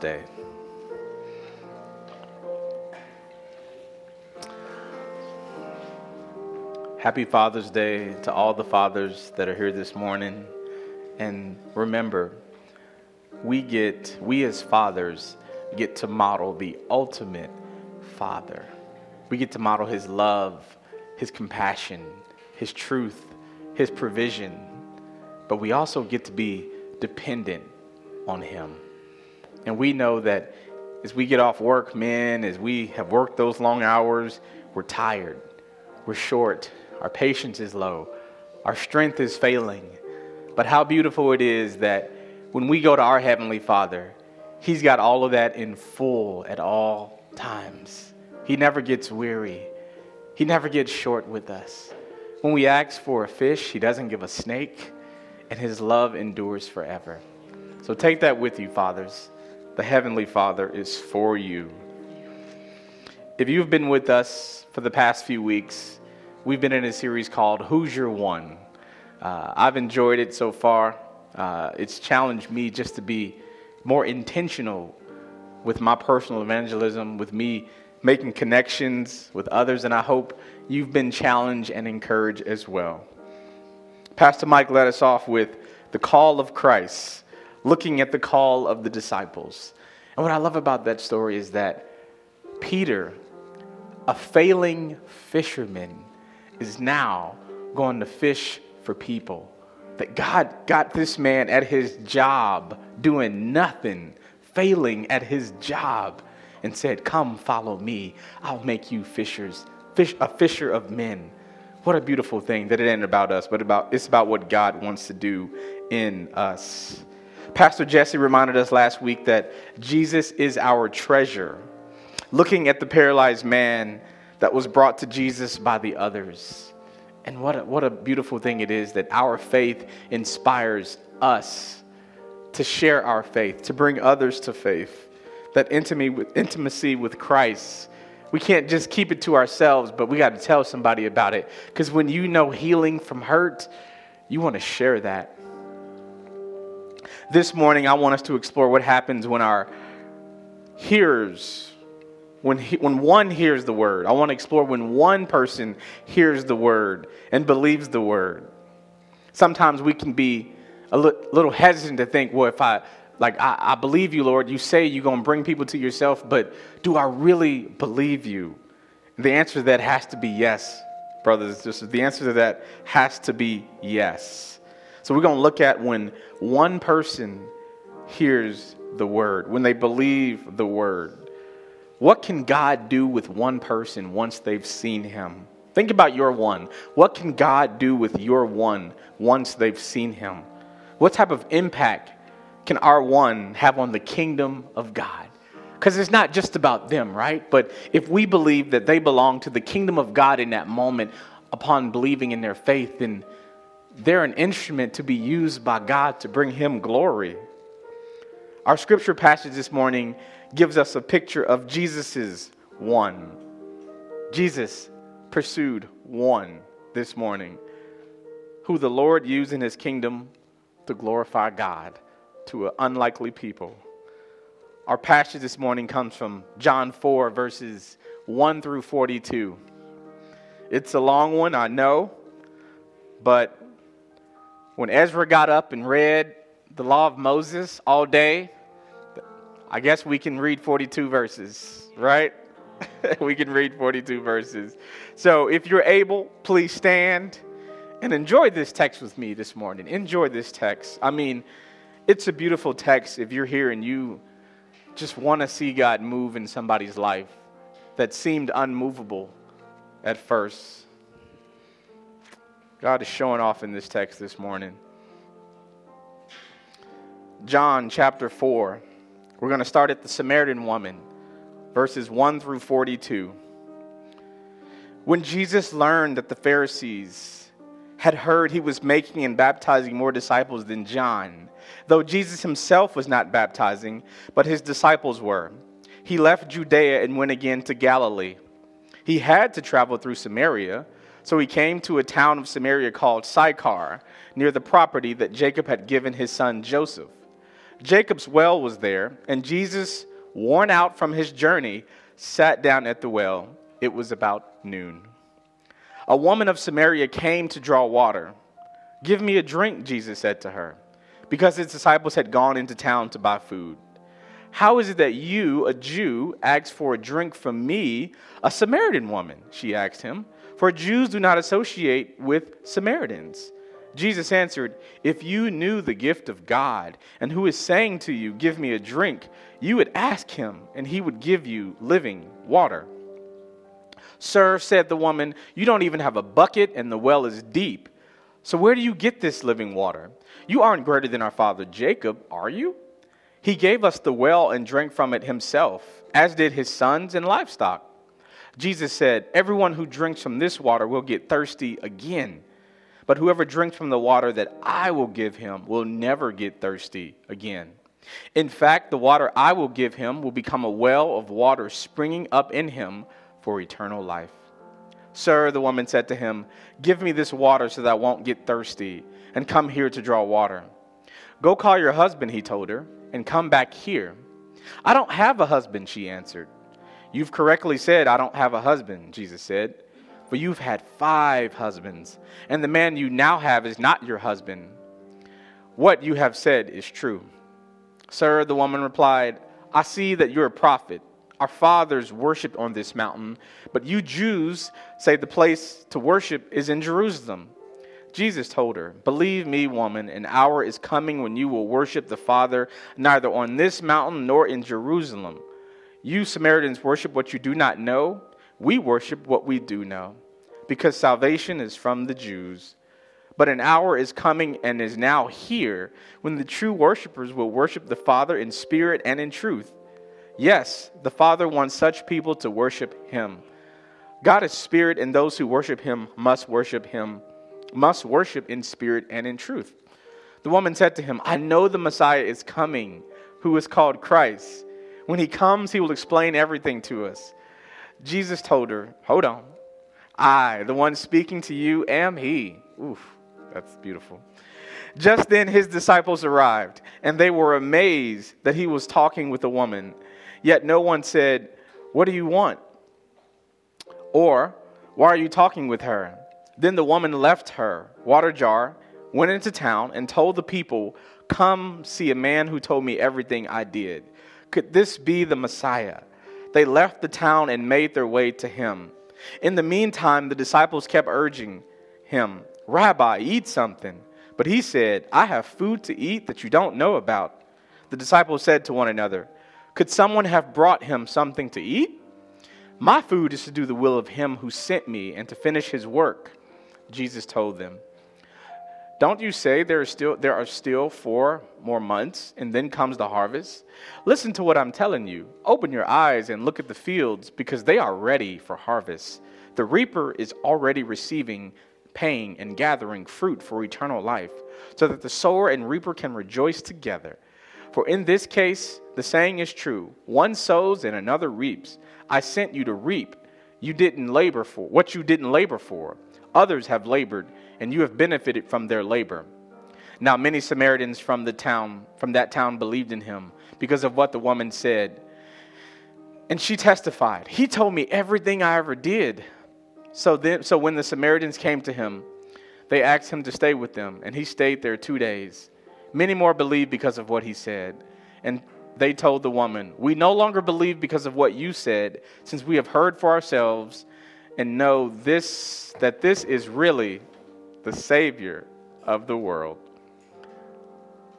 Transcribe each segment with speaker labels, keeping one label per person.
Speaker 1: Day. Happy Father's Day to all the fathers that are here this morning. And remember, we get, we as fathers get to model the ultimate father. We get to model his love, his compassion, his truth, his provision. But we also get to be dependent on him. And we know that as we get off work, men, as we have worked those long hours, we're tired, we're short, our patience is low, our strength is failing. But how beautiful it is that when we go to our Heavenly Father, He's got all of that in full at all times. He never gets weary, He never gets short with us. When we ask for a fish, He doesn't give a snake, and His love endures forever. So take that with you, fathers. The Heavenly Father is for you. If you've been with us for the past few weeks, we've been in a series called Who's Your One? Uh, I've enjoyed it so far. Uh, it's challenged me just to be more intentional with my personal evangelism, with me making connections with others, and I hope you've been challenged and encouraged as well. Pastor Mike led us off with the call of Christ, looking at the call of the disciples. And what I love about that story is that Peter, a failing fisherman, is now going to fish for people. That God got this man at his job doing nothing, failing at his job, and said, Come follow me. I'll make you fishers, fish, a fisher of men. What a beautiful thing that it ain't about us, but about it's about what God wants to do in us. Pastor Jesse reminded us last week that Jesus is our treasure. Looking at the paralyzed man that was brought to Jesus by the others. And what a, what a beautiful thing it is that our faith inspires us to share our faith, to bring others to faith. That intimacy with, intimacy with Christ. We can't just keep it to ourselves, but we got to tell somebody about it. Because when you know healing from hurt, you want to share that. This morning, I want us to explore what happens when our hearers, when, he, when one hears the word. I want to explore when one person hears the word and believes the word. Sometimes we can be a li- little hesitant to think, well, if I, like, I, I believe you, Lord, you say you're going to bring people to yourself, but do I really believe you? The answer to that has to be yes, brothers. Just the answer to that has to be yes. So we're going to look at when one person hears the word, when they believe the word. What can God do with one person once they've seen him? Think about your one. What can God do with your one once they've seen him? What type of impact can our one have on the kingdom of God? Because it's not just about them, right? But if we believe that they belong to the kingdom of God in that moment upon believing in their faith, then they're an instrument to be used by God to bring Him glory. Our scripture passage this morning gives us a picture of Jesus's one. Jesus pursued one this morning, who the Lord used in His kingdom to glorify God to an unlikely people. Our passage this morning comes from John 4, verses 1 through 42. It's a long one, I know, but when Ezra got up and read the law of Moses all day, I guess we can read 42 verses, right? we can read 42 verses. So if you're able, please stand and enjoy this text with me this morning. Enjoy this text. I mean, it's a beautiful text if you're here and you just want to see God move in somebody's life that seemed unmovable at first. God is showing off in this text this morning. John chapter 4. We're going to start at the Samaritan woman, verses 1 through 42. When Jesus learned that the Pharisees had heard he was making and baptizing more disciples than John, though Jesus himself was not baptizing, but his disciples were. He left Judea and went again to Galilee. He had to travel through Samaria, so he came to a town of Samaria called Sychar, near the property that Jacob had given his son Joseph. Jacob's well was there, and Jesus, worn out from his journey, sat down at the well. It was about noon. A woman of Samaria came to draw water. Give me a drink, Jesus said to her, because his disciples had gone into town to buy food. How is it that you, a Jew, ask for a drink from me, a Samaritan woman? She asked him. For Jews do not associate with Samaritans. Jesus answered, If you knew the gift of God and who is saying to you, Give me a drink, you would ask him, and he would give you living water. Sir, said the woman, You don't even have a bucket, and the well is deep. So where do you get this living water? You aren't greater than our father Jacob, are you? He gave us the well and drank from it himself, as did his sons and livestock. Jesus said, Everyone who drinks from this water will get thirsty again. But whoever drinks from the water that I will give him will never get thirsty again. In fact, the water I will give him will become a well of water springing up in him for eternal life. Sir, the woman said to him, Give me this water so that I won't get thirsty, and come here to draw water. Go call your husband, he told her, and come back here. I don't have a husband, she answered. You've correctly said, I don't have a husband, Jesus said. For you've had five husbands, and the man you now have is not your husband. What you have said is true. Sir, the woman replied, I see that you're a prophet. Our fathers worshiped on this mountain, but you Jews say the place to worship is in Jerusalem. Jesus told her, Believe me, woman, an hour is coming when you will worship the Father neither on this mountain nor in Jerusalem. You Samaritans worship what you do not know. We worship what we do know, because salvation is from the Jews. But an hour is coming and is now here when the true worshippers will worship the Father in spirit and in truth. Yes, the Father wants such people to worship him. God is spirit, and those who worship him must worship him, must worship in spirit and in truth. The woman said to him, I know the Messiah is coming, who is called Christ. When he comes, he will explain everything to us. Jesus told her, Hold on. I, the one speaking to you, am he. Oof, that's beautiful. Just then his disciples arrived, and they were amazed that he was talking with a woman. Yet no one said, What do you want? Or, Why are you talking with her? Then the woman left her water jar, went into town, and told the people, Come see a man who told me everything I did. Could this be the Messiah? They left the town and made their way to him. In the meantime, the disciples kept urging him, Rabbi, eat something. But he said, I have food to eat that you don't know about. The disciples said to one another, Could someone have brought him something to eat? My food is to do the will of him who sent me and to finish his work. Jesus told them, don't you say there are still there are still four more months and then comes the harvest? Listen to what I'm telling you. Open your eyes and look at the fields because they are ready for harvest. The reaper is already receiving, paying, and gathering fruit for eternal life, so that the sower and reaper can rejoice together. For in this case, the saying is true one sows and another reaps. I sent you to reap. You didn't labor for what you didn't labor for. Others have labored and you have benefited from their labor. Now many Samaritans from the town from that town believed in him because of what the woman said. And she testified, "He told me everything I ever did." So then so when the Samaritans came to him, they asked him to stay with them, and he stayed there 2 days. Many more believed because of what he said. And they told the woman, "We no longer believe because of what you said, since we have heard for ourselves and know this that this is really the Savior of the world.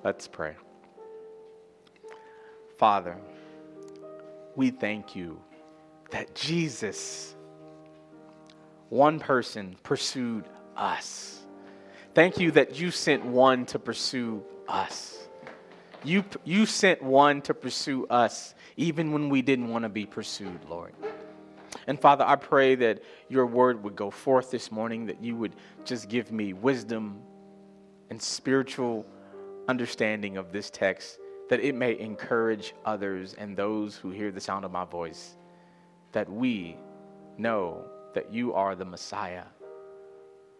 Speaker 1: Let's pray. Father, we thank you that Jesus, one person, pursued us. Thank you that you sent one to pursue us. You, you sent one to pursue us even when we didn't want to be pursued, Lord. And Father, I pray that your word would go forth this morning, that you would just give me wisdom and spiritual understanding of this text, that it may encourage others and those who hear the sound of my voice, that we know that you are the Messiah,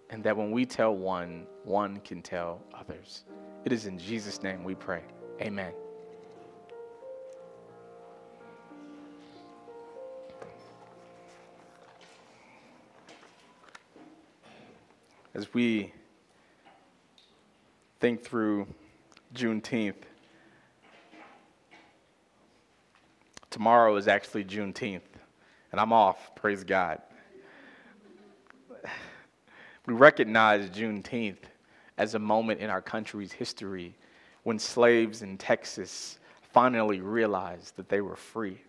Speaker 1: and that when we tell one, one can tell others. It is in Jesus' name we pray. Amen. As we think through Juneteenth, tomorrow is actually Juneteenth, and I'm off, praise God. We recognize Juneteenth as a moment in our country's history when slaves in Texas finally realized that they were free.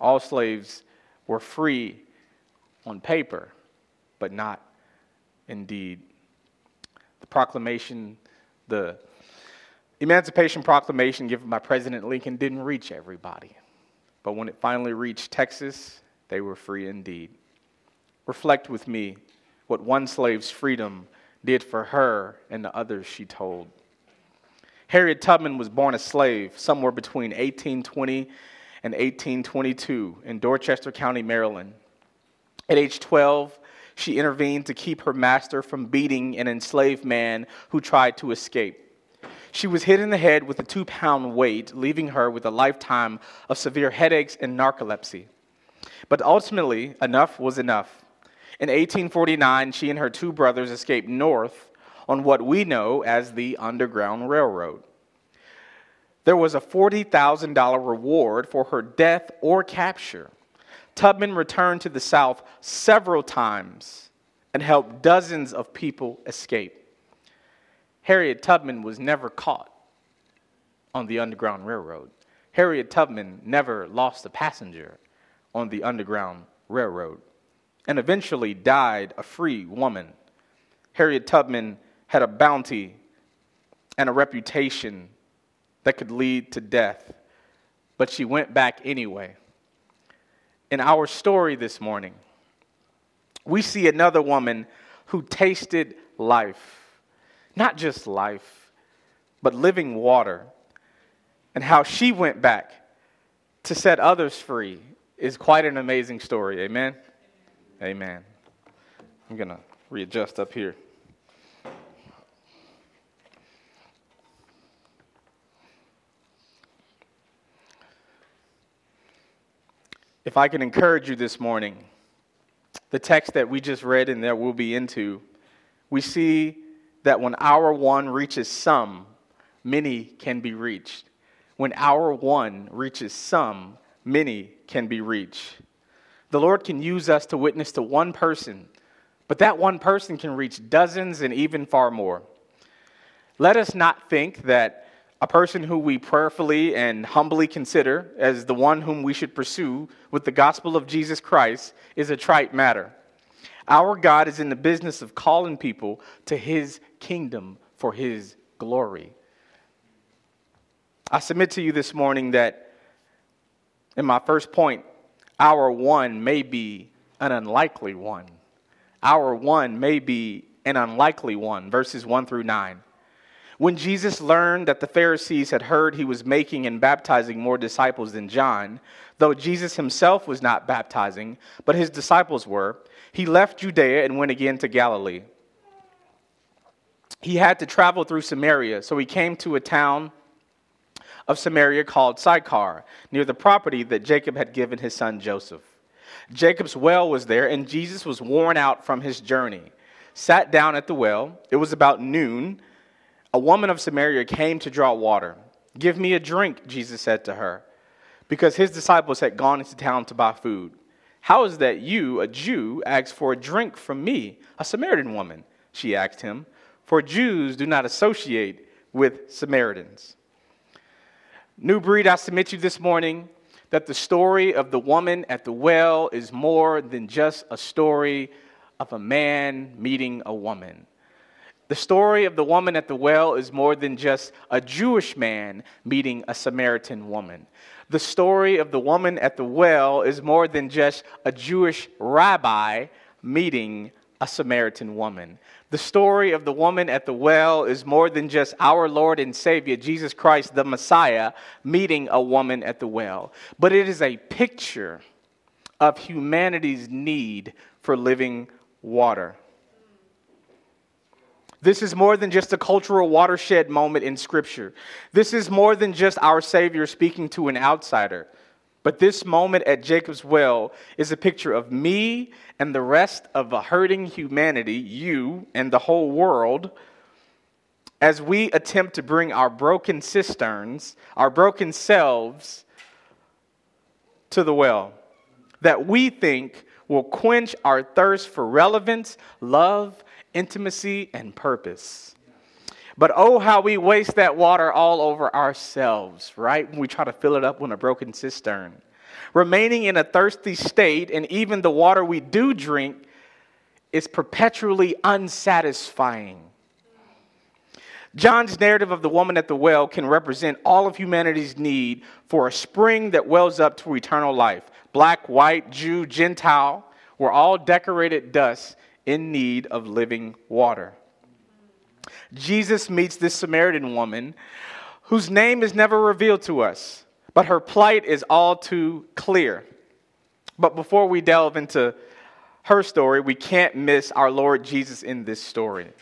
Speaker 1: All slaves were free on paper, but not indeed. The proclamation, the Emancipation Proclamation given by President Lincoln didn't reach everybody. But when it finally reached Texas, they were free indeed. Reflect with me what one slave's freedom did for her and the others she told. Harriet Tubman was born a slave somewhere between 1820 and 1822 in Dorchester County, Maryland. At age 12, she intervened to keep her master from beating an enslaved man who tried to escape. She was hit in the head with a two pound weight, leaving her with a lifetime of severe headaches and narcolepsy. But ultimately, enough was enough. In 1849, she and her two brothers escaped north on what we know as the Underground Railroad. There was a $40,000 reward for her death or capture. Tubman returned to the South several times and helped dozens of people escape. Harriet Tubman was never caught on the Underground Railroad. Harriet Tubman never lost a passenger on the Underground Railroad and eventually died a free woman. Harriet Tubman had a bounty and a reputation that could lead to death, but she went back anyway. In our story this morning, we see another woman who tasted life, not just life, but living water, and how she went back to set others free is quite an amazing story. Amen. Amen. I'm going to readjust up here. If I can encourage you this morning, the text that we just read and that we'll be into, we see that when our one reaches some, many can be reached. When our one reaches some, many can be reached. The Lord can use us to witness to one person, but that one person can reach dozens and even far more. Let us not think that a person who we prayerfully and humbly consider as the one whom we should pursue with the gospel of Jesus Christ is a trite matter. Our God is in the business of calling people to his kingdom for his glory. I submit to you this morning that in my first point, our one may be an unlikely one. Our one may be an unlikely one, verses 1 through 9. When Jesus learned that the Pharisees had heard he was making and baptizing more disciples than John, though Jesus himself was not baptizing, but his disciples were, he left Judea and went again to Galilee. He had to travel through Samaria, so he came to a town of Samaria called Sychar, near the property that Jacob had given his son Joseph. Jacob's well was there, and Jesus was worn out from his journey. Sat down at the well. It was about noon a woman of Samaria came to draw water. Give me a drink, Jesus said to her, because his disciples had gone into town to buy food. How is that you, a Jew, ask for a drink from me, a Samaritan woman? She asked him, for Jews do not associate with Samaritans. New breed, I submit to you this morning that the story of the woman at the well is more than just a story of a man meeting a woman. The story of the woman at the well is more than just a Jewish man meeting a Samaritan woman. The story of the woman at the well is more than just a Jewish rabbi meeting a Samaritan woman. The story of the woman at the well is more than just our Lord and Savior, Jesus Christ, the Messiah, meeting a woman at the well. But it is a picture of humanity's need for living water. This is more than just a cultural watershed moment in Scripture. This is more than just our Savior speaking to an outsider. But this moment at Jacob's well is a picture of me and the rest of a hurting humanity, you and the whole world, as we attempt to bring our broken cisterns, our broken selves, to the well that we think will quench our thirst for relevance, love, intimacy, and purpose. But oh, how we waste that water all over ourselves, right? When we try to fill it up with a broken cistern. Remaining in a thirsty state, and even the water we do drink is perpetually unsatisfying. John's narrative of the woman at the well can represent all of humanity's need for a spring that wells up to eternal life. Black, white, Jew, Gentile were all decorated dust in need of living water. Jesus meets this Samaritan woman whose name is never revealed to us, but her plight is all too clear. But before we delve into her story, we can't miss our Lord Jesus in this story.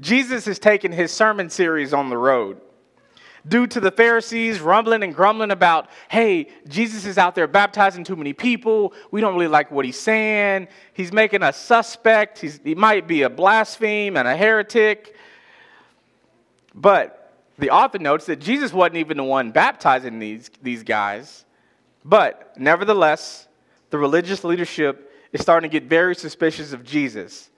Speaker 1: Jesus has taken his sermon series on the road. Due to the Pharisees rumbling and grumbling about, hey, Jesus is out there baptizing too many people. We don't really like what he's saying. He's making us suspect. He's, he might be a blaspheme and a heretic. But the author notes that Jesus wasn't even the one baptizing these, these guys. But nevertheless, the religious leadership is starting to get very suspicious of Jesus.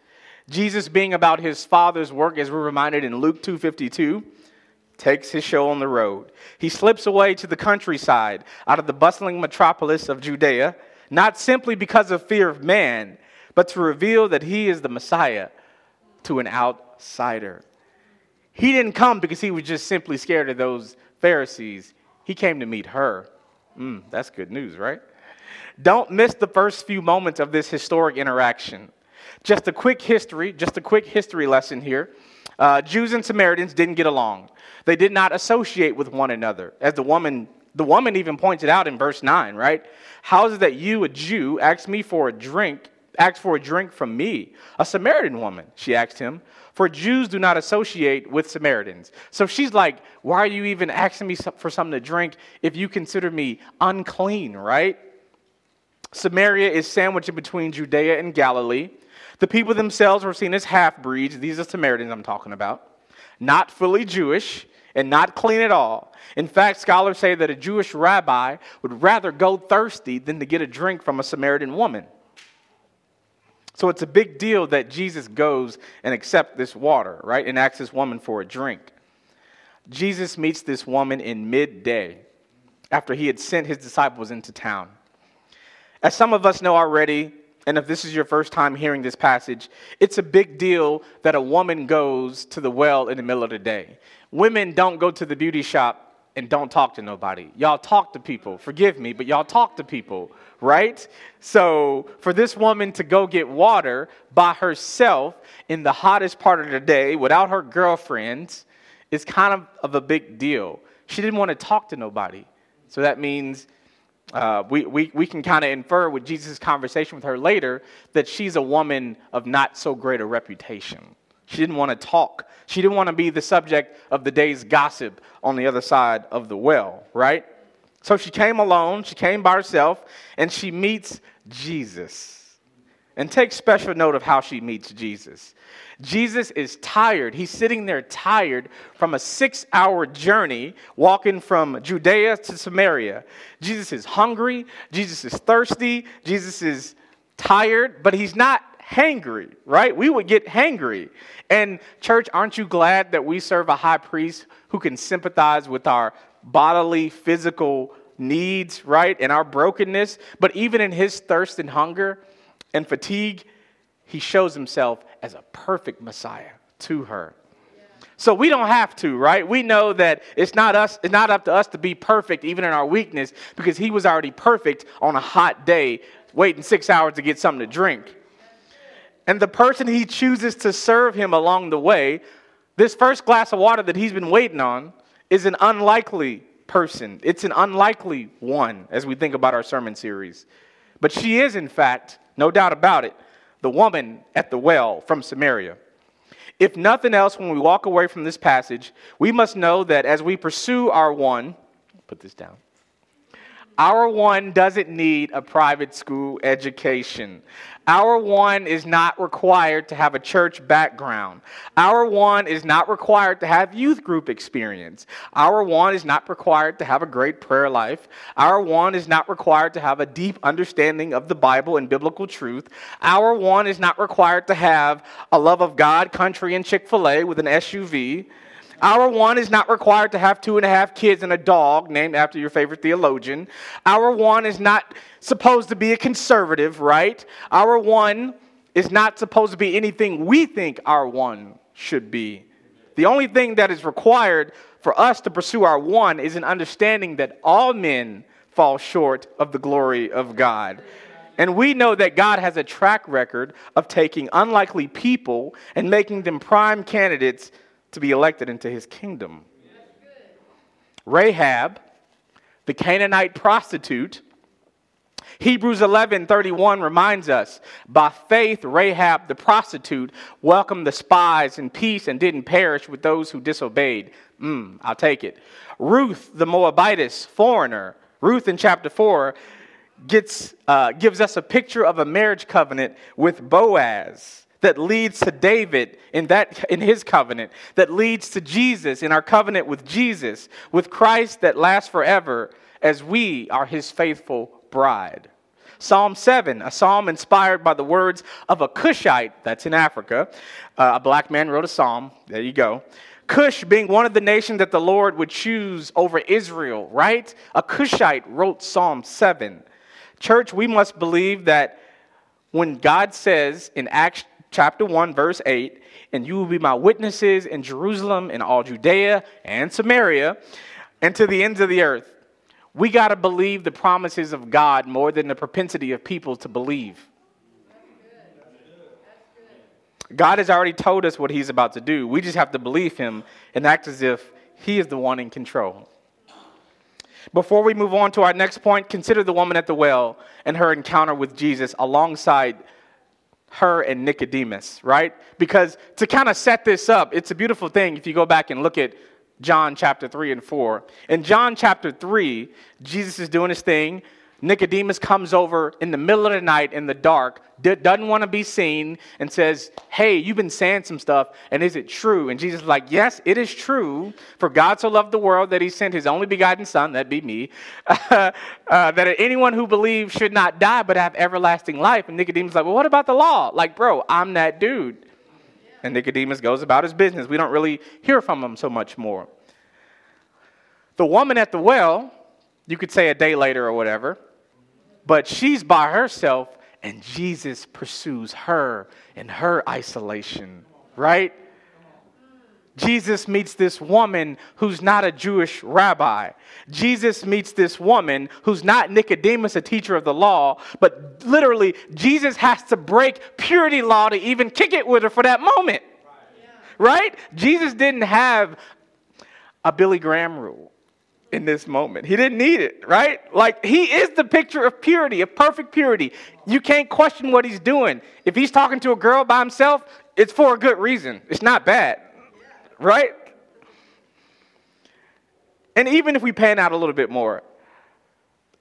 Speaker 1: Jesus being about his father's work, as we're reminded in Luke 2.52, takes his show on the road. He slips away to the countryside out of the bustling metropolis of Judea, not simply because of fear of man, but to reveal that he is the Messiah to an outsider. He didn't come because he was just simply scared of those Pharisees. He came to meet her. Mm, that's good news, right? Don't miss the first few moments of this historic interaction. Just a quick history, just a quick history lesson here. Uh, Jews and Samaritans didn't get along. They did not associate with one another. As the woman, the woman even pointed out in verse 9, right? How is it that you, a Jew, ask me for a drink, ask for a drink from me, a Samaritan woman? She asked him. For Jews do not associate with Samaritans. So she's like, Why are you even asking me for something to drink if you consider me unclean, right? Samaria is sandwiched between Judea and Galilee. The people themselves were seen as half breeds. These are Samaritans I'm talking about. Not fully Jewish and not clean at all. In fact, scholars say that a Jewish rabbi would rather go thirsty than to get a drink from a Samaritan woman. So it's a big deal that Jesus goes and accepts this water, right? And asks this woman for a drink. Jesus meets this woman in midday after he had sent his disciples into town. As some of us know already, and if this is your first time hearing this passage, it's a big deal that a woman goes to the well in the middle of the day. Women don't go to the beauty shop and don't talk to nobody. Y'all talk to people. Forgive me, but y'all talk to people, right? So for this woman to go get water by herself in the hottest part of the day without her girlfriends is kind of, of a big deal. She didn't want to talk to nobody. So that means uh, we, we, we can kind of infer with Jesus' conversation with her later that she's a woman of not so great a reputation. She didn't want to talk. She didn't want to be the subject of the day's gossip on the other side of the well, right? So she came alone, she came by herself, and she meets Jesus. And take special note of how she meets Jesus. Jesus is tired. He's sitting there tired from a six hour journey walking from Judea to Samaria. Jesus is hungry. Jesus is thirsty. Jesus is tired, but he's not hangry, right? We would get hangry. And, church, aren't you glad that we serve a high priest who can sympathize with our bodily, physical needs, right? And our brokenness. But even in his thirst and hunger and fatigue, he shows himself as a perfect Messiah to her. So we don't have to, right? We know that it's not us, it's not up to us to be perfect even in our weakness because he was already perfect on a hot day, waiting six hours to get something to drink. And the person he chooses to serve him along the way, this first glass of water that he's been waiting on, is an unlikely person. It's an unlikely one as we think about our sermon series. But she is, in fact, no doubt about it, the woman at the well from Samaria. If nothing else, when we walk away from this passage, we must know that as we pursue our one, put this down, Our one doesn't need a private school education. Our one is not required to have a church background. Our one is not required to have youth group experience. Our one is not required to have a great prayer life. Our one is not required to have a deep understanding of the Bible and biblical truth. Our one is not required to have a love of God, country, and Chick fil A with an SUV. Our one is not required to have two and a half kids and a dog named after your favorite theologian. Our one is not supposed to be a conservative, right? Our one is not supposed to be anything we think our one should be. The only thing that is required for us to pursue our one is an understanding that all men fall short of the glory of God. And we know that God has a track record of taking unlikely people and making them prime candidates to be elected into his kingdom. Rahab, the Canaanite prostitute, Hebrews 11:31 reminds us, by faith Rahab the prostitute welcomed the spies in peace and didn't perish with those who disobeyed. Mm, I'll take it. Ruth the Moabitess foreigner, Ruth in chapter 4 gets uh, gives us a picture of a marriage covenant with Boaz that leads to David in, that, in his covenant, that leads to Jesus in our covenant with Jesus, with Christ that lasts forever, as we are his faithful bride. Psalm 7, a psalm inspired by the words of a Cushite, that's in Africa. Uh, a black man wrote a psalm. There you go. Cush being one of the nations that the Lord would choose over Israel, right? A Cushite wrote Psalm 7. Church, we must believe that when God says in Acts chapter 1, verse 8, and you will be my witnesses in Jerusalem and all Judea and Samaria and to the ends of the earth. We got to believe the promises of God more than the propensity of people to believe. God has already told us what he's about to do. We just have to believe him and act as if he is the one in control. Before we move on to our next point, consider the woman at the well and her encounter with Jesus alongside her and Nicodemus, right? Because to kind of set this up, it's a beautiful thing if you go back and look at John chapter 3 and 4. In John chapter 3, Jesus is doing his thing. Nicodemus comes over in the middle of the night in the dark, doesn't want to be seen, and says, Hey, you've been saying some stuff, and is it true? And Jesus is like, Yes, it is true. For God so loved the world that he sent his only begotten Son, that'd be me, uh, that anyone who believes should not die but have everlasting life. And Nicodemus is like, Well, what about the law? Like, bro, I'm that dude. And Nicodemus goes about his business. We don't really hear from him so much more. The woman at the well, you could say a day later or whatever, but she's by herself, and Jesus pursues her in her isolation, right? Jesus meets this woman who's not a Jewish rabbi. Jesus meets this woman who's not Nicodemus, a teacher of the law, but literally, Jesus has to break purity law to even kick it with her for that moment. Right? Jesus didn't have a Billy Graham rule in this moment. He didn't need it, right? Like, he is the picture of purity, of perfect purity. You can't question what he's doing. If he's talking to a girl by himself, it's for a good reason. It's not bad, right? And even if we pan out a little bit more,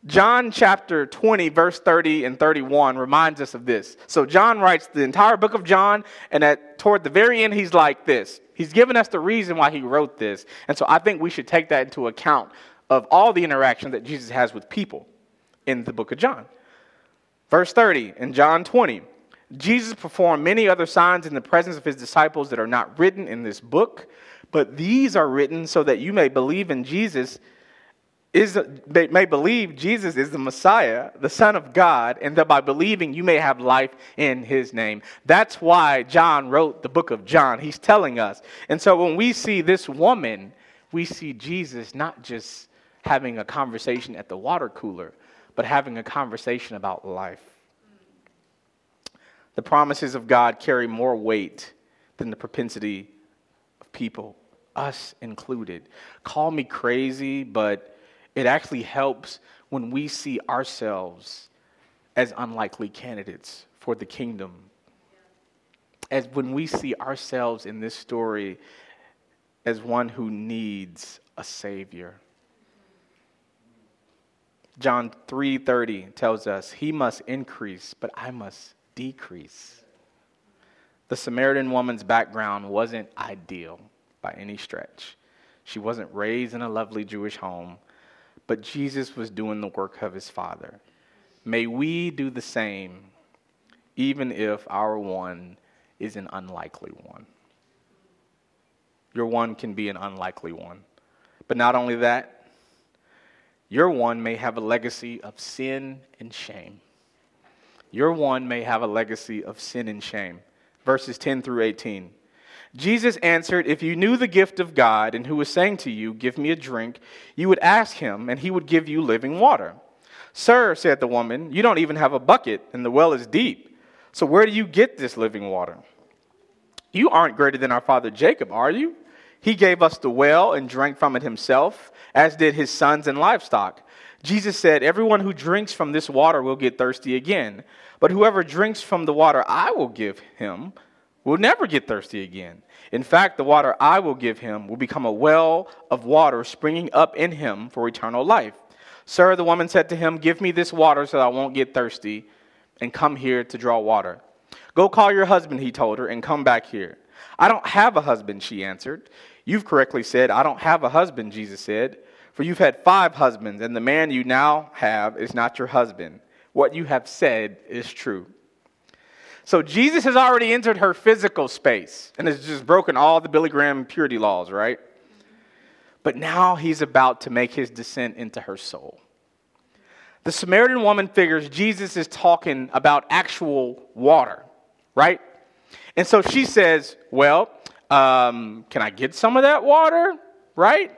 Speaker 1: John chapter 20, verse 30 and 31 reminds us of this. So John writes the entire book of John, and at toward the very end, he's like this. He's given us the reason why he wrote this. And so I think we should take that into account of all the interaction that Jesus has with people in the book of John. Verse 30 in John 20. Jesus performed many other signs in the presence of his disciples that are not written in this book, but these are written so that you may believe in Jesus is, may believe Jesus is the Messiah, the Son of God, and that by believing you may have life in his name. That's why John wrote the book of John. He's telling us. And so when we see this woman, we see Jesus not just having a conversation at the water cooler, but having a conversation about life. The promises of God carry more weight than the propensity of people, us included. Call me crazy, but it actually helps when we see ourselves as unlikely candidates for the kingdom. As when we see ourselves in this story as one who needs a savior. John 3:30 tells us, "He must increase, but I must decrease." The Samaritan woman's background wasn't ideal by any stretch. She wasn't raised in a lovely Jewish home, but Jesus was doing the work of his Father. May we do the same, even if our one is an unlikely one. Your one can be an unlikely one. But not only that, your one may have a legacy of sin and shame. Your one may have a legacy of sin and shame. Verses 10 through 18. Jesus answered, If you knew the gift of God and who was saying to you, Give me a drink, you would ask him, and he would give you living water. Sir, said the woman, you don't even have a bucket, and the well is deep. So where do you get this living water? You aren't greater than our father Jacob, are you? He gave us the well and drank from it himself, as did his sons and livestock. Jesus said, Everyone who drinks from this water will get thirsty again. But whoever drinks from the water I will give him will never get thirsty again. In fact, the water I will give him will become a well of water springing up in him for eternal life. Sir, the woman said to him, Give me this water so I won't get thirsty and come here to draw water. Go call your husband, he told her, and come back here. I don't have a husband, she answered. You've correctly said, I don't have a husband, Jesus said. For you've had five husbands, and the man you now have is not your husband. What you have said is true. So Jesus has already entered her physical space and has just broken all the Billy Graham purity laws, right? But now he's about to make his descent into her soul. The Samaritan woman figures Jesus is talking about actual water, right? And so she says, Well, um, can I get some of that water? Right?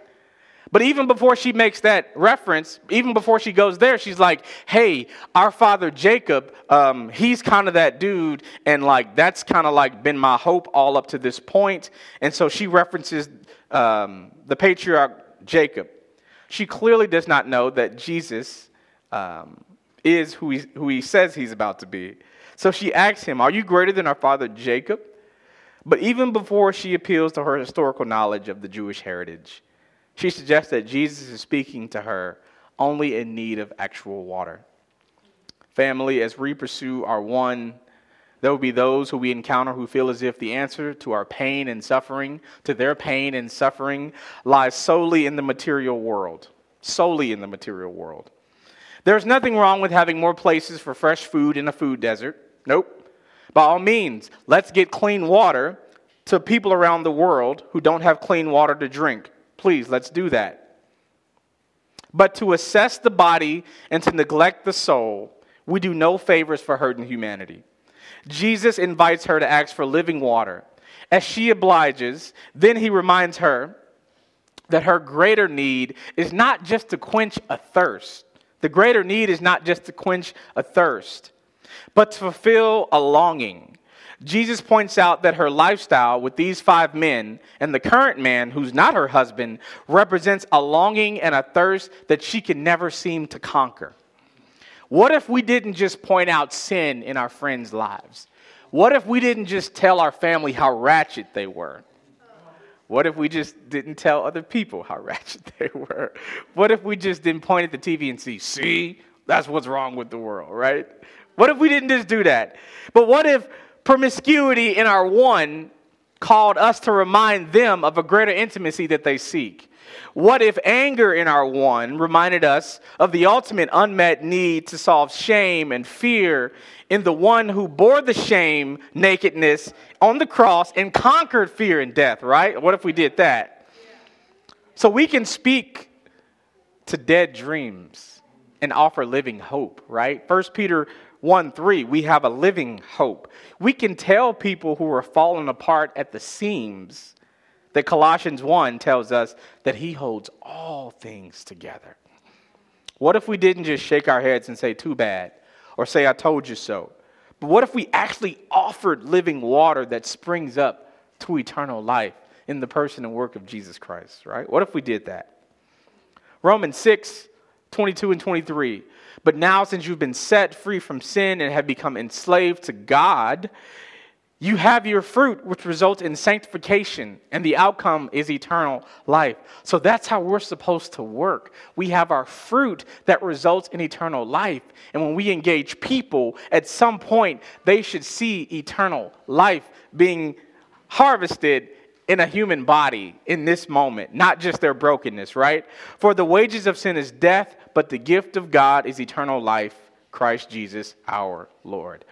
Speaker 1: But even before she makes that reference, even before she goes there, she's like, hey, our father Jacob, um, he's kind of that dude. And like, that's kind of like been my hope all up to this point. And so she references um, the patriarch Jacob. She clearly does not know that Jesus um, is who he, who he says he's about to be. So she asks him, Are you greater than our father Jacob? But even before she appeals to her historical knowledge of the Jewish heritage, she suggests that Jesus is speaking to her only in need of actual water. Family, as we pursue our one, there will be those who we encounter who feel as if the answer to our pain and suffering, to their pain and suffering, lies solely in the material world. Solely in the material world. There's nothing wrong with having more places for fresh food in a food desert. Nope. By all means, let's get clean water to people around the world who don't have clean water to drink. Please, let's do that. But to assess the body and to neglect the soul, we do no favors for hurting humanity. Jesus invites her to ask for living water. As she obliges, then he reminds her that her greater need is not just to quench a thirst. The greater need is not just to quench a thirst but to fulfill a longing. Jesus points out that her lifestyle with these five men and the current man, who's not her husband, represents a longing and a thirst that she can never seem to conquer. What if we didn't just point out sin in our friends' lives? What if we didn't just tell our family how ratchet they were? What if we just didn't tell other people how ratchet they were? What if we just didn't point at the TV and see, see, that's what's wrong with the world, right? What if we didn't just do that? But what if promiscuity in our one called us to remind them of a greater intimacy that they seek? What if anger in our one reminded us of the ultimate unmet need to solve shame and fear in the one who bore the shame, nakedness on the cross and conquered fear and death, right? What if we did that? So we can speak to dead dreams and offer living hope, right? First Peter 1 3, we have a living hope. We can tell people who are falling apart at the seams that Colossians 1 tells us that he holds all things together. What if we didn't just shake our heads and say, too bad, or say, I told you so? But what if we actually offered living water that springs up to eternal life in the person and work of Jesus Christ, right? What if we did that? Romans 6 22 and 23. But now, since you've been set free from sin and have become enslaved to God, You have your fruit, which results in sanctification, and the outcome is eternal life. So that's how we're supposed to work. We have our fruit that results in eternal life. And when we engage people, at some point, they should see eternal life being harvested in a human body in this moment, not just their brokenness, right? For the wages of sin is death, but the gift of God is eternal life, Christ Jesus our Lord.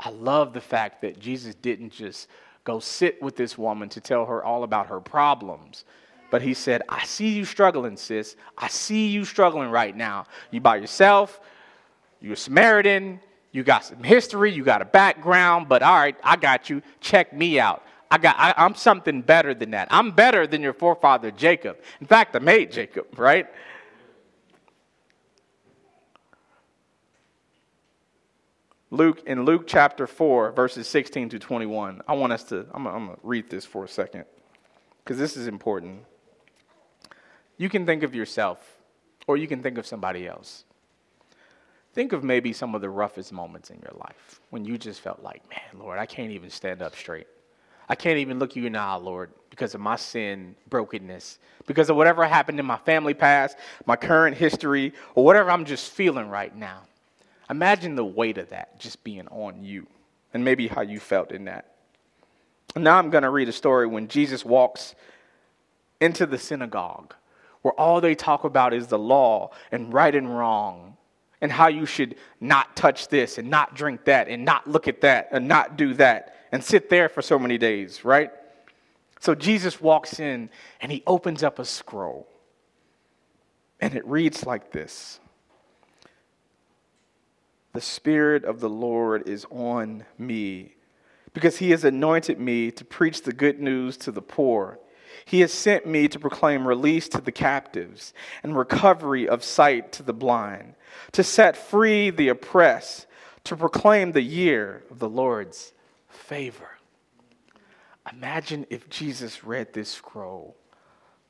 Speaker 1: I love the fact that Jesus didn't just go sit with this woman to tell her all about her problems. But he said, I see you struggling, sis. I see you struggling right now. You by yourself, you're a Samaritan, you got some history, you got a background, but all right, I got you. Check me out. I got, I, I'm something better than that. I'm better than your forefather Jacob. In fact, I made Jacob, right? Luke in Luke chapter 4, verses 16 to 21. I want us to, I'm, I'm going to read this for a second because this is important. You can think of yourself or you can think of somebody else. Think of maybe some of the roughest moments in your life when you just felt like, man, Lord, I can't even stand up straight. I can't even look you in the eye, Lord, because of my sin, brokenness, because of whatever happened in my family past, my current history, or whatever I'm just feeling right now. Imagine the weight of that just being on you and maybe how you felt in that. Now I'm going to read a story when Jesus walks into the synagogue where all they talk about is the law and right and wrong and how you should not touch this and not drink that and not look at that and not do that and sit there for so many days, right? So Jesus walks in and he opens up a scroll and it reads like this the Spirit of the Lord is on me, because he has anointed me to preach the good news to the poor. He has sent me to proclaim release to the captives and recovery of sight to the blind, to set free the oppressed, to proclaim the year of the Lord's favor. Imagine if Jesus read this scroll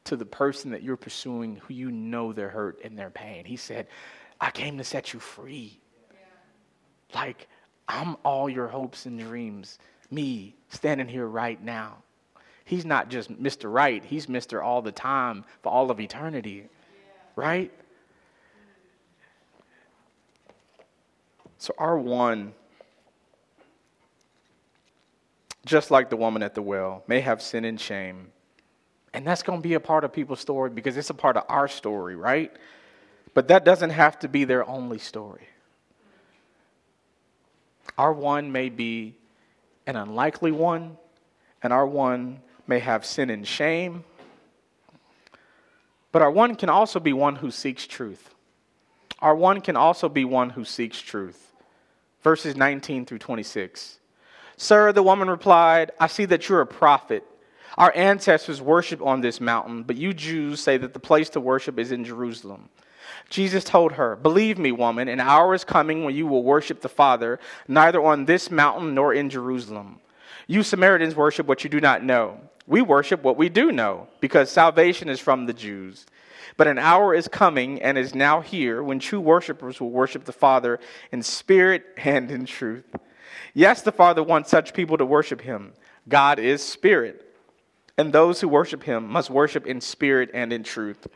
Speaker 1: to the person that you're pursuing who you know they're hurt and they're pain. He said, I came to set you free. Like, I'm all your hopes and dreams, me standing here right now. He's not just Mr. Right, he's Mr. All the time for all of eternity, right? So, our one, just like the woman at the well, may have sin and shame. And that's going to be a part of people's story because it's a part of our story, right? But that doesn't have to be their only story. Our one may be an unlikely one, and our one may have sin and shame. But our one can also be one who seeks truth. Our one can also be one who seeks truth. Verses 19 through 26. Sir, the woman replied, I see that you're a prophet. Our ancestors worship on this mountain, but you Jews say that the place to worship is in Jerusalem. Jesus told her, Believe me, woman, an hour is coming when you will worship the Father, neither on this mountain nor in Jerusalem. You Samaritans worship what you do not know. We worship what we do know, because salvation is from the Jews. But an hour is coming and is now here when true worshippers will worship the Father in spirit and in truth. Yes, the Father wants such people to worship him. God is spirit, and those who worship him must worship in spirit and in truth.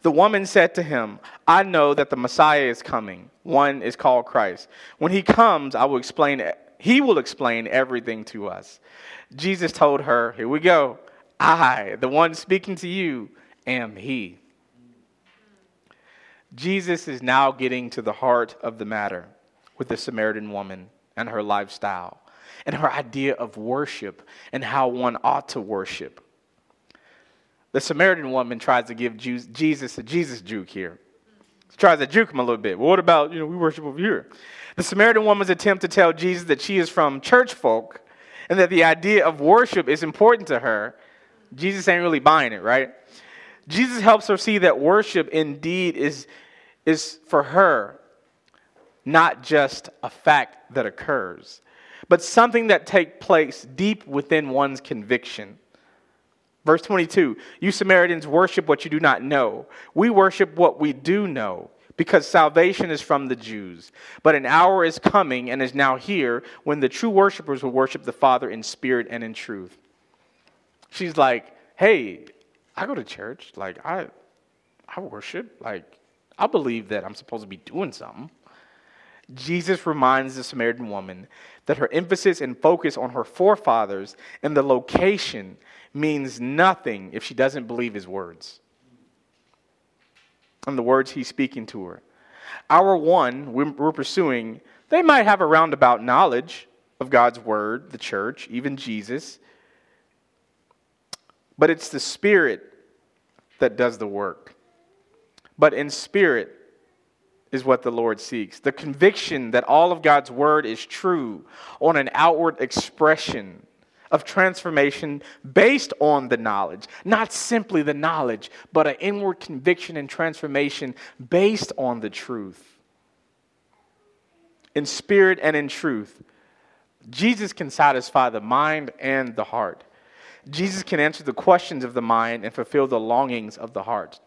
Speaker 1: The woman said to him, I know that the Messiah is coming. One is called Christ. When he comes, I will explain he will explain everything to us. Jesus told her, Here we go. I, the one speaking to you, am he. Jesus is now getting to the heart of the matter with the Samaritan woman and her lifestyle and her idea of worship and how one ought to worship. The Samaritan woman tries to give Jesus a Jesus juke here. She tries to juke him a little bit. Well, what about, you know, we worship over here? The Samaritan woman's attempt to tell Jesus that she is from church folk and that the idea of worship is important to her, Jesus ain't really buying it, right? Jesus helps her see that worship indeed is, is for her not just a fact that occurs, but something that takes place deep within one's conviction. Verse 22 You Samaritans worship what you do not know. We worship what we do know, because salvation is from the Jews. But an hour is coming and is now here when the true worshipers will worship the Father in spirit and in truth. She's like, hey, I go to church. Like, I, I worship. Like, I believe that I'm supposed to be doing something. Jesus reminds the Samaritan woman that her emphasis and focus on her forefathers and the location means nothing if she doesn't believe his words and the words he's speaking to her. Our one we're pursuing, they might have a roundabout knowledge of God's word, the church, even Jesus, but it's the Spirit that does the work. But in spirit, is what the Lord seeks. The conviction that all of God's word is true on an outward expression of transformation based on the knowledge. Not simply the knowledge, but an inward conviction and transformation based on the truth. In spirit and in truth, Jesus can satisfy the mind and the heart. Jesus can answer the questions of the mind and fulfill the longings of the heart.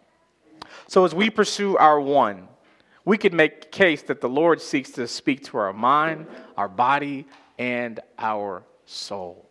Speaker 1: So, as we pursue our one, we could make case that the Lord seeks to speak to our mind, our body, and our soul.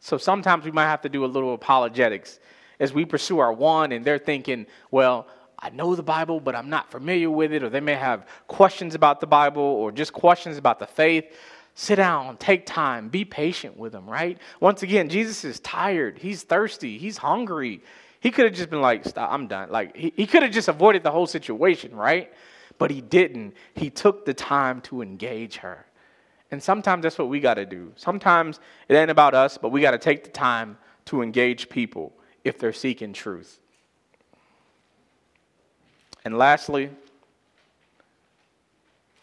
Speaker 1: So sometimes we might have to do a little apologetics as we pursue our one, and they're thinking, well, I know the Bible, but I'm not familiar with it, or they may have questions about the Bible or just questions about the faith. Sit down, take time, be patient with them, right? Once again, Jesus is tired, he's thirsty, he's hungry. He could have just been like, Stop, I'm done. Like, he, he could have just avoided the whole situation, right? But he didn't. He took the time to engage her. And sometimes that's what we got to do. Sometimes it ain't about us, but we got to take the time to engage people if they're seeking truth. And lastly,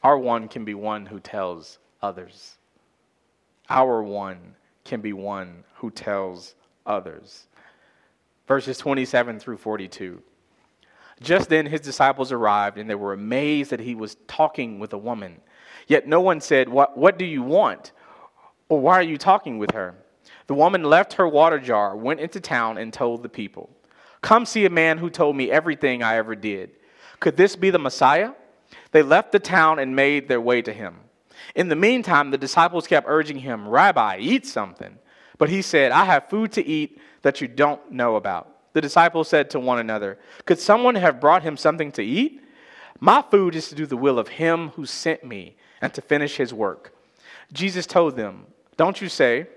Speaker 1: our one can be one who tells others. Our one can be one who tells others. Verses 27 through 42. Just then his disciples arrived, and they were amazed that he was talking with a woman. Yet no one said, What, what do you want? Or why are you talking with her? The woman left her water jar, went into town, and told the people, Come see a man who told me everything I ever did. Could this be the Messiah? They left the town and made their way to him. In the meantime, the disciples kept urging him, Rabbi, eat something. But he said, I have food to eat that you don't know about. The disciples said to one another, Could someone have brought him something to eat? My food is to do the will of him who sent me and to finish his work. Jesus told them, Don't you say,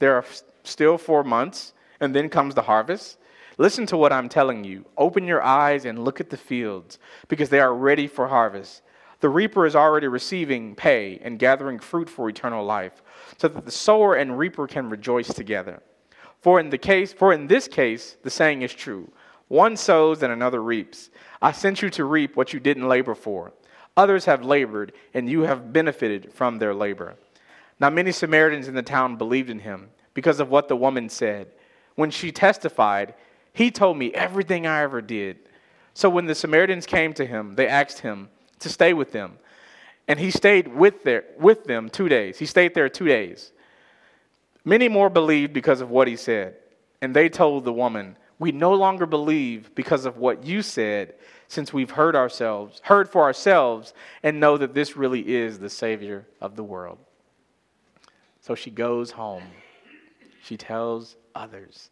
Speaker 1: There are still four months, and then comes the harvest? Listen to what I'm telling you. Open your eyes and look at the fields, because they are ready for harvest. The reaper is already receiving pay and gathering fruit for eternal life, so that the sower and reaper can rejoice together. For in the case, for in this case, the saying is true. One sows and another reaps. I sent you to reap what you didn't labor for. Others have labored, and you have benefited from their labor. Now many Samaritans in the town believed in him because of what the woman said. When she testified, he told me everything I ever did. So when the Samaritans came to him, they asked him to stay with them. And he stayed with, their, with them two days. He stayed there two days. Many more believed because of what he said. And they told the woman, We no longer believe because of what you said, since we've heard ourselves, heard for ourselves, and know that this really is the Savior of the world. So she goes home. She tells others.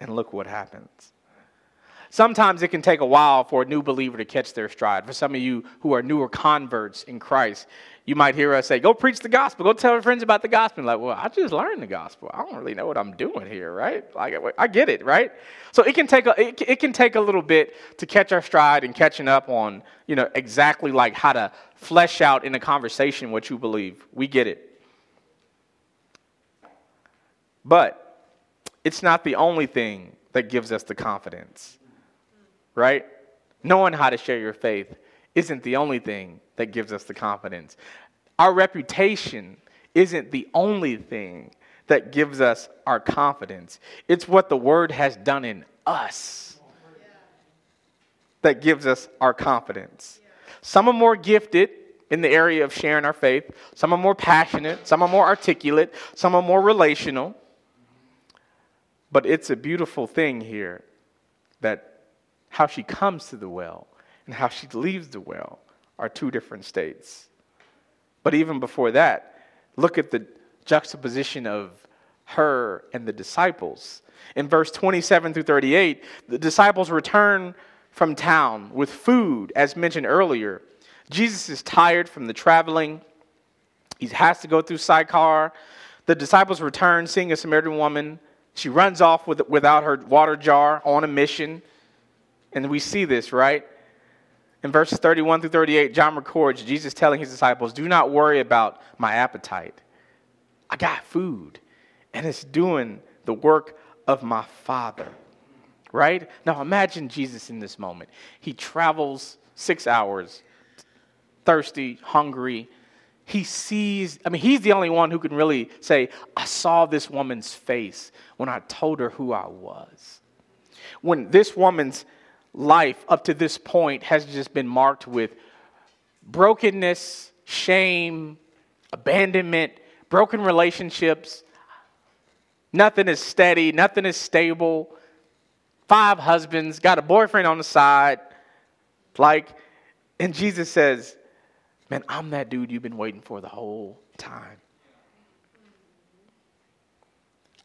Speaker 1: And look what happens. Sometimes it can take a while for a new believer to catch their stride. For some of you who are newer converts in Christ, you might hear us say, Go preach the gospel, go tell your friends about the gospel. like, well, I just learned the gospel. I don't really know what I'm doing here, right? Like, I get it, right? So it can take a, it, it can take a little bit to catch our stride and catching up on, you know, exactly like how to flesh out in a conversation what you believe. We get it. But it's not the only thing that gives us the confidence, right? Knowing how to share your faith isn't the only thing that gives us the confidence. Our reputation isn't the only thing that gives us our confidence. It's what the word has done in us that gives us our confidence. Some are more gifted in the area of sharing our faith, some are more passionate, some are more articulate, some are more relational. But it's a beautiful thing here that how she comes to the well and how she leaves the well are two different states. But even before that, look at the juxtaposition of her and the disciples. In verse 27 through 38, the disciples return from town with food, as mentioned earlier. Jesus is tired from the traveling. He has to go through Sychar. The disciples return, seeing a Samaritan woman. She runs off with, without her water jar on a mission. And we see this, right? In verses 31 through 38, John records Jesus telling his disciples, Do not worry about my appetite. I got food, and it's doing the work of my Father. Right? Now imagine Jesus in this moment. He travels six hours, thirsty, hungry. He sees, I mean, he's the only one who can really say, I saw this woman's face when I told her who I was. When this woman's life up to this point has just been marked with brokenness, shame, abandonment, broken relationships. Nothing is steady, nothing is stable. Five husbands, got a boyfriend on the side. Like, and Jesus says, Man, I'm that dude you've been waiting for the whole time.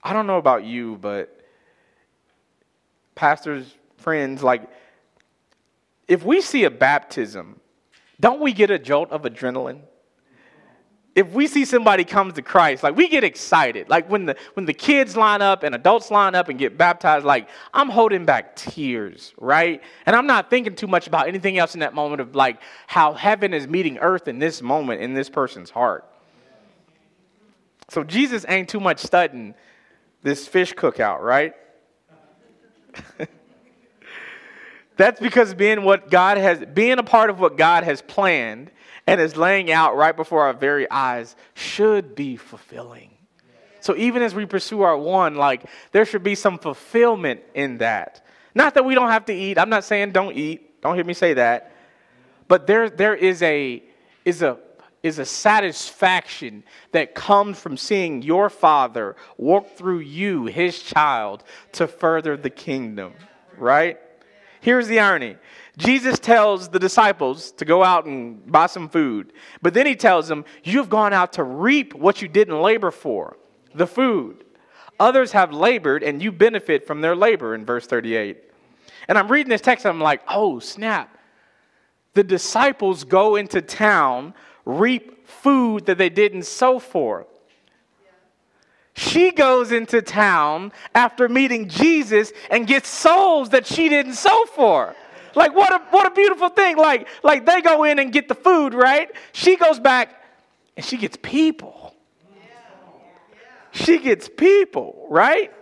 Speaker 1: I don't know about you, but pastors, friends, like, if we see a baptism, don't we get a jolt of adrenaline? If we see somebody comes to Christ, like we get excited. Like when the when the kids line up and adults line up and get baptized, like I'm holding back tears, right? And I'm not thinking too much about anything else in that moment of like how heaven is meeting earth in this moment in this person's heart. So Jesus ain't too much studying this fish cookout, right? That's because being what God has, being a part of what God has planned and is laying out right before our very eyes should be fulfilling. So even as we pursue our one, like there should be some fulfillment in that. Not that we don't have to eat. I'm not saying don't eat. Don't hear me say that. But there, there is a is a is a satisfaction that comes from seeing your father walk through you, his child, to further the kingdom, right? Here's the irony Jesus tells the disciples to go out and buy some food, but then he tells them, You've gone out to reap what you didn't labor for the food. Others have labored, and you benefit from their labor in verse 38. And I'm reading this text, and I'm like, Oh, snap. The disciples go into town, reap food that they didn't sow for. She goes into town after meeting Jesus and gets souls that she didn't sow for. Like what a what a beautiful thing. Like like they go in and get the food, right? She goes back and she gets people. She gets people, right?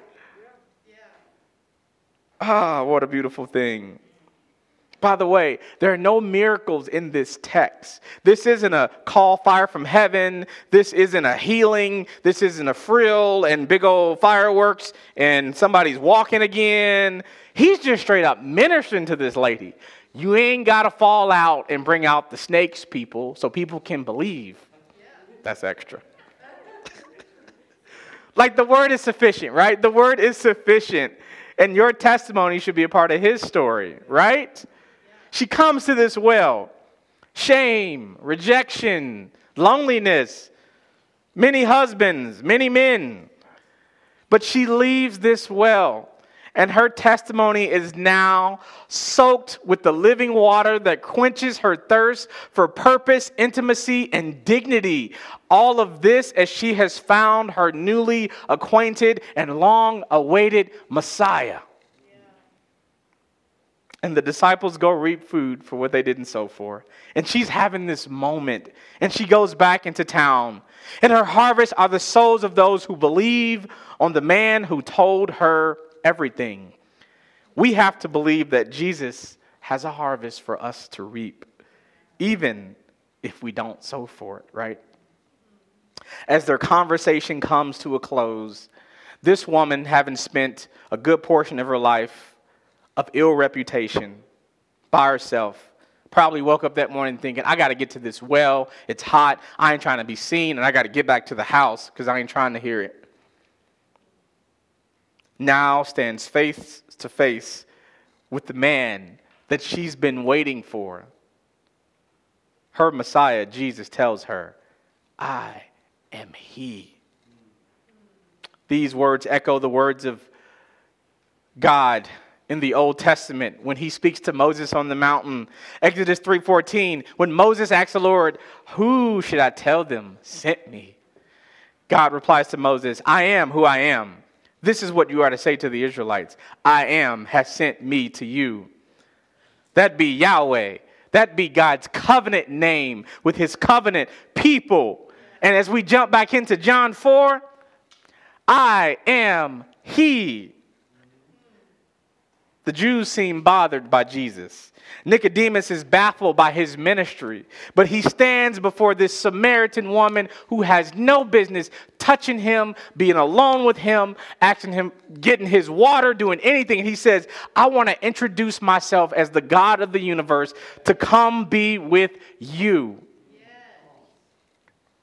Speaker 1: Ah, what a beautiful thing. By the way, there are no miracles in this text. This isn't a call fire from heaven. This isn't a healing. This isn't a frill and big old fireworks and somebody's walking again. He's just straight up ministering to this lady. You ain't got to fall out and bring out the snakes, people, so people can believe. That's extra. like the word is sufficient, right? The word is sufficient. And your testimony should be a part of his story, right? She comes to this well. Shame, rejection, loneliness, many husbands, many men. But she leaves this well, and her testimony is now soaked with the living water that quenches her thirst for purpose, intimacy, and dignity. All of this as she has found her newly acquainted and long awaited Messiah. And the disciples go reap food for what they didn't sow for. And she's having this moment. And she goes back into town. And her harvest are the souls of those who believe on the man who told her everything. We have to believe that Jesus has a harvest for us to reap, even if we don't sow for it, right? As their conversation comes to a close, this woman, having spent a good portion of her life of ill reputation by herself. Probably woke up that morning thinking, I got to get to this well. It's hot. I ain't trying to be seen, and I got to get back to the house because I ain't trying to hear it. Now stands face to face with the man that she's been waiting for. her Messiah, Jesus, tells her, I am He. These words echo the words of God in the Old Testament when he speaks to Moses on the mountain. Exodus 3:14, when Moses asks the Lord, "Who should I tell them sent me?" God replies to Moses, "I am who I am." This is what you are to say to the Israelites I am has sent me to you. That be Yahweh. That be God's covenant name with his covenant people. And as we jump back into John 4, I am he. The Jews seem bothered by Jesus. Nicodemus is baffled by his ministry, but he stands before this Samaritan woman who has no business touching him, being alone with him, asking him, getting his water, doing anything. And he says, I want to introduce myself as the God of the universe to come be with you.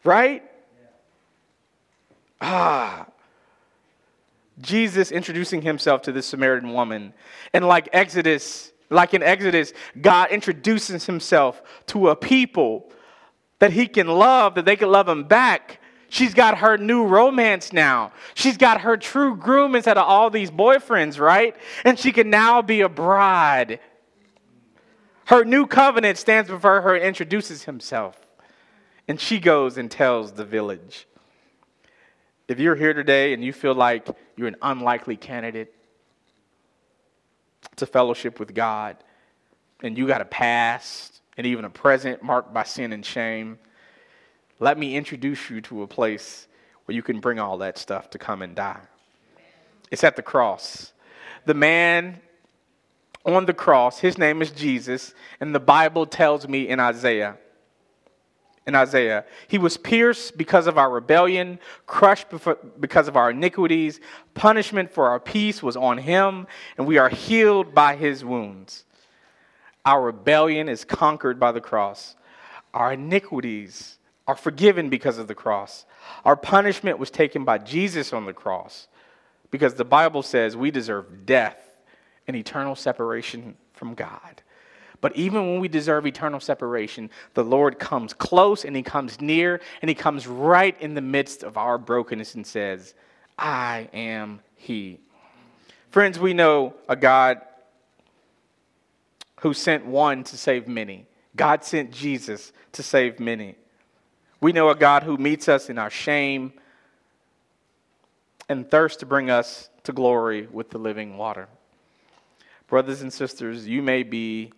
Speaker 1: Right? Ah. Jesus introducing himself to this Samaritan woman. And like Exodus, like in Exodus, God introduces himself to a people that he can love, that they can love him back. She's got her new romance now. She's got her true groom instead of all these boyfriends, right? And she can now be a bride. Her new covenant stands before her and introduces himself. And she goes and tells the village. If you're here today and you feel like you're an unlikely candidate to fellowship with God, and you got a past and even a present marked by sin and shame, let me introduce you to a place where you can bring all that stuff to come and die. It's at the cross. The man on the cross, his name is Jesus, and the Bible tells me in Isaiah in Isaiah. He was pierced because of our rebellion, crushed because of our iniquities. Punishment for our peace was on him, and we are healed by his wounds. Our rebellion is conquered by the cross. Our iniquities are forgiven because of the cross. Our punishment was taken by Jesus on the cross because the Bible says we deserve death and eternal separation from God. But even when we deserve eternal separation, the Lord comes close and He comes near and He comes right in the midst of our brokenness and says, I am He. Friends, we know a God who sent one to save many. God sent Jesus to save many. We know a God who meets us in our shame and thirst to bring us to glory with the living water. Brothers and sisters, you may be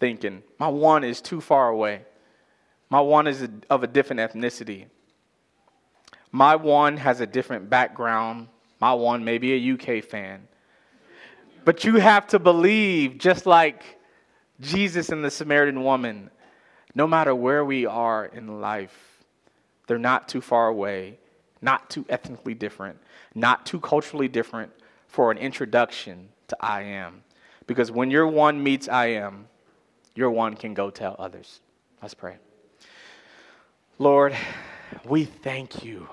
Speaker 1: thinking, my one is too far away. My one is of a different ethnicity. My one has a different background. My one may be a UK fan. But you have to believe, just like Jesus and the Samaritan woman, no matter where we are in life, they're not too far away, not too ethnically different, not too culturally different for an introduction to I am. Because when your one meets I am, your one can go tell others. Let's pray. Lord, we thank you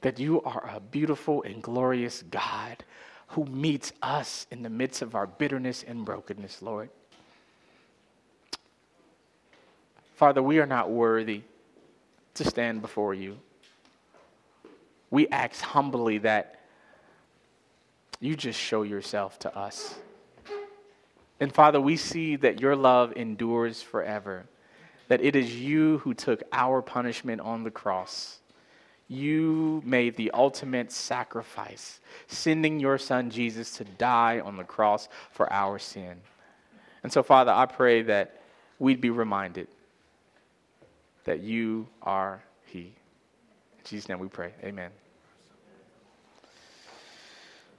Speaker 1: that you are a beautiful and glorious God who meets us in the midst of our bitterness and brokenness, Lord. Father, we are not worthy to stand before you. We ask humbly that you just show yourself to us. And Father, we see that your love endures forever, that it is you who took our punishment on the cross. You made the ultimate sacrifice, sending your son Jesus to die on the cross for our sin. And so, Father, I pray that we'd be reminded that you are He. In Jesus' name we pray. Amen.